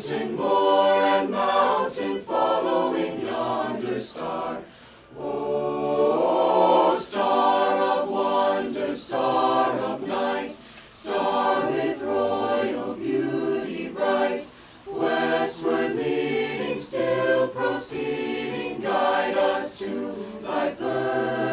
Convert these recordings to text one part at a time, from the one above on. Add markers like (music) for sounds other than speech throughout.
mountain moor and mountain following yonder star. Oh, star of wonder, star of night, star with royal beauty bright, westward leading, still proceeding, guide us to thy birth.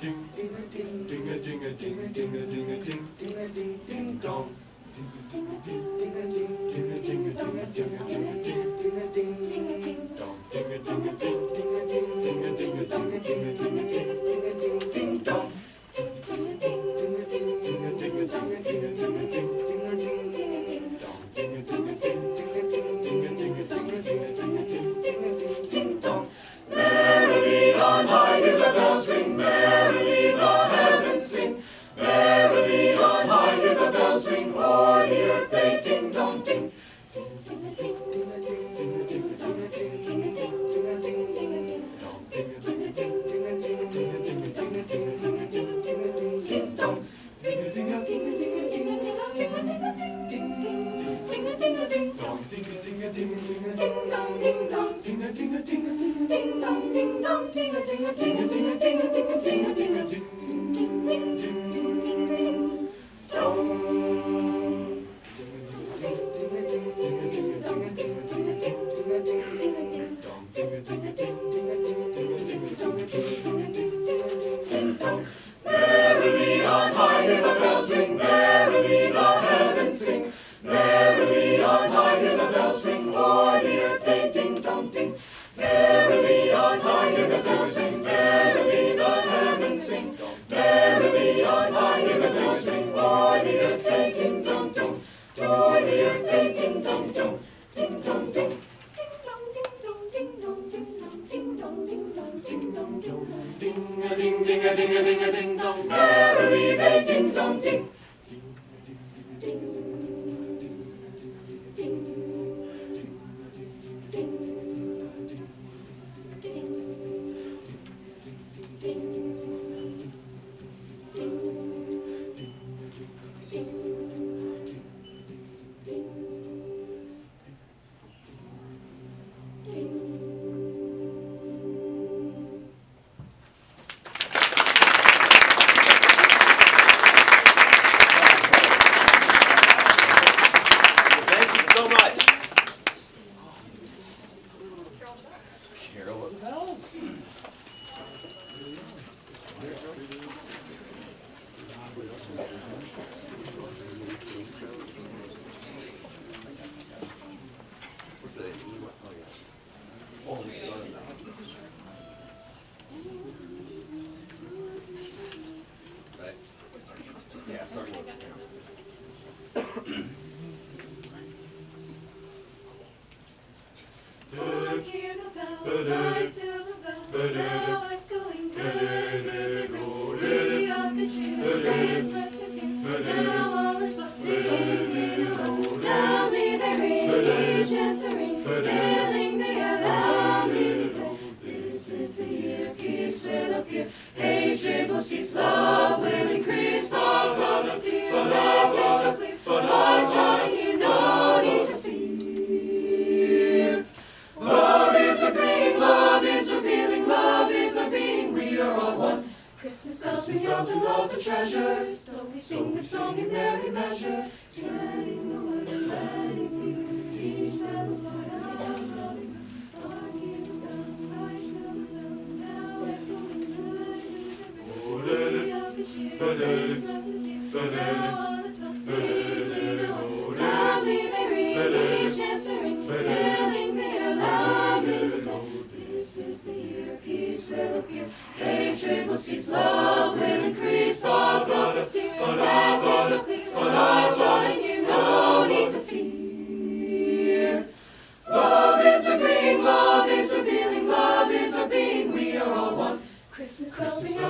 Ding. Christmas bells ring out and lots of treasure, so we sing the song in merry measure, spreading the word and letting the evening bell Christmas is here, Christmas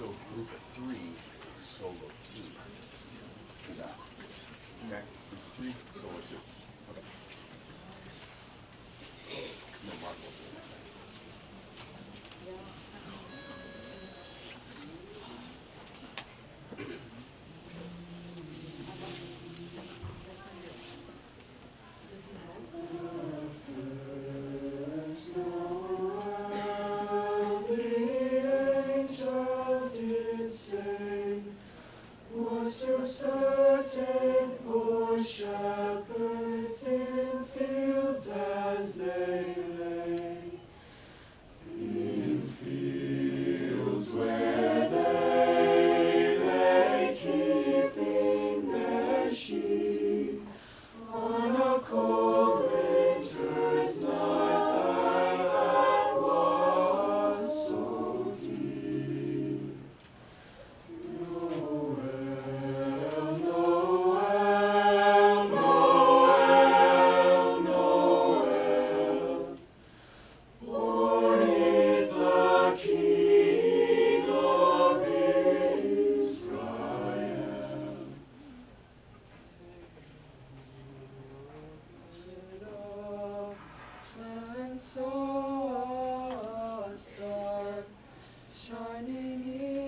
go group three, solo two. Do that. Okay? Group three, solo two. morning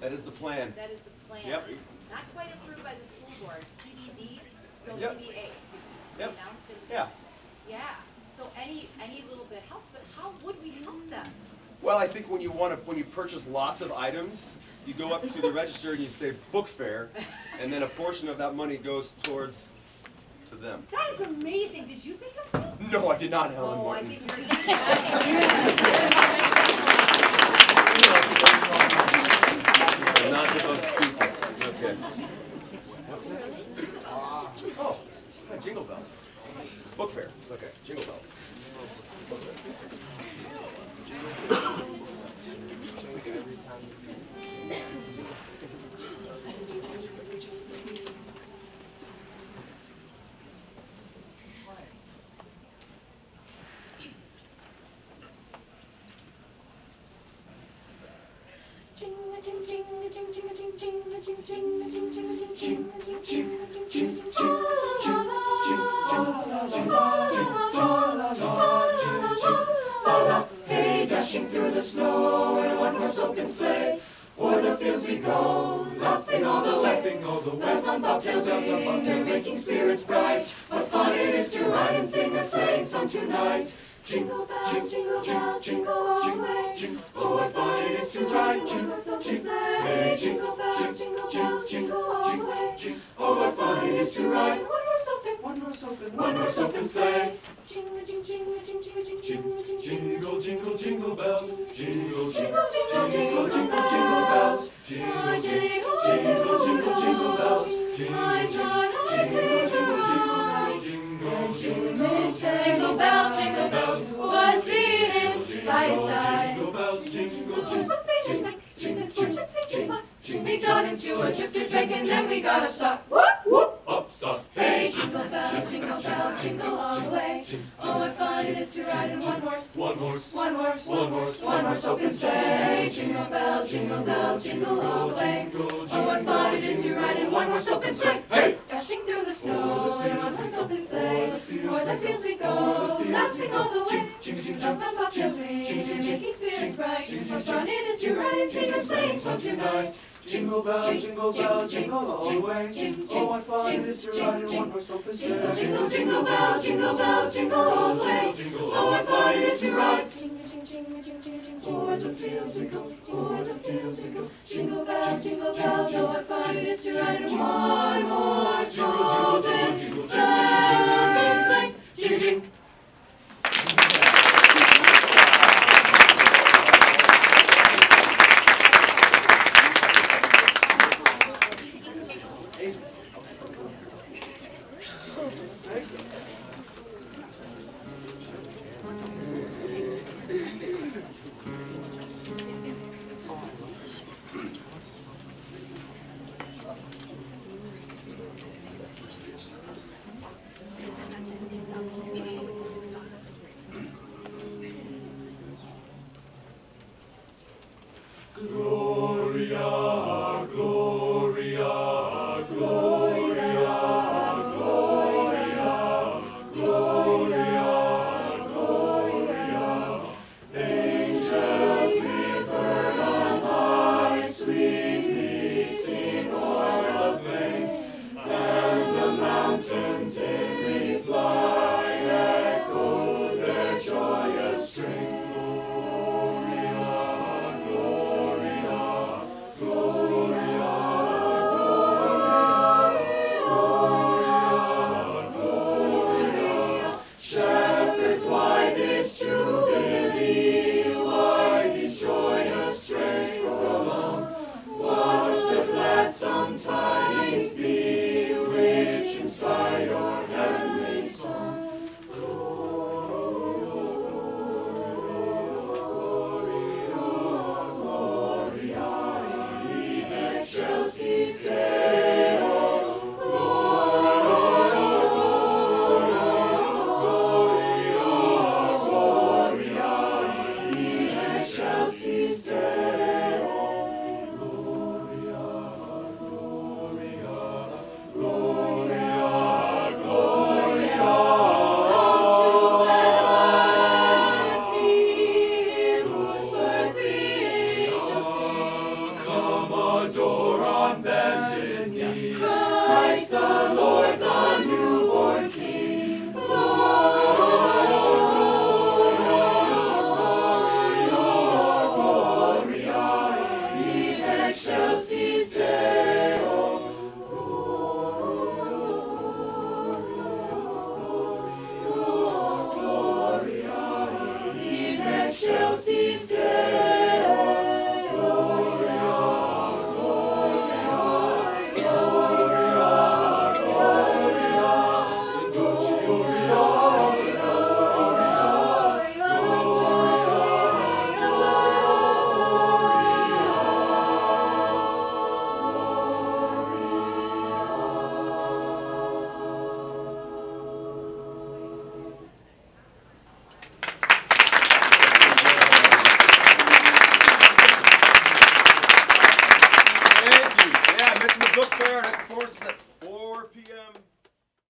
That is the plan. That is the plan. Yep. Not quite approved by the school board, TBD, no Yep. TBA. Yep. Announced it. Yeah. Yeah, so any, any little bit helps, but how would we help them? Well, I think when you want to, when you purchase lots of items, you go up to the register and you say book fair, and then a portion of that money goes towards, to them. That is amazing, did you think of this? No, I did not, Helen Oh, I Martin. think you're. (laughs) Bells on bobtails ring, they're making spirits bright. What fun it is to ride and sing a sleighing song tonight. Jingle bells, jingle bells, jingle all the way. Oh, what fun it is to ride and sing a sleigh. Jingle bells, jingle bells, jingle all the way. Oh, what fun it is to ride one horse open, one horse open, one horse open sleigh. Jingle, jingle, jingle, jingle, jingle, jingle, jingle, Jingle, jingle, jingle bells. Jingle, Jingle, jingle, jingle, jingle, jingle bells. Jingle, jingle, jingle, jingle, jingle bells. My John, I take a ride. jingle, Jingle bells, jingle bells, Jimmy got into a drifter drink and then we got upset. Whoop, whoop. Upside. Hey, jingle bells, jingle bells, jingle all the way. Oh, what fun it is to ride in one horse. One horse. One horse, One horse. one horse open sleigh. Jingle bells, jingle bells, jingle all the way. Oh, what fun it is to ride in one horse open sleigh. Hey! Dashing through the snow in one horse open sleigh. O'er the fields we go, laughing all the way. Bells on bobtails ring, making spirits bright. What fun it is to ride and sing a sleighing song tonight. Jingle bells, jingle bells, jingle all the way. Oh, what fun it is to ride in one horse open Jingle, sleigh. jingle, jingle bells, jingle bells, jingle all the way. Oh, what fun it is to ride! Jingle, jingle, jingle, jingle, jingle, jingle. O'er the fields we go, o'er the fields we go. Jingle bells, jingle bells, oh, what fun it is to ride in one horse open sleigh.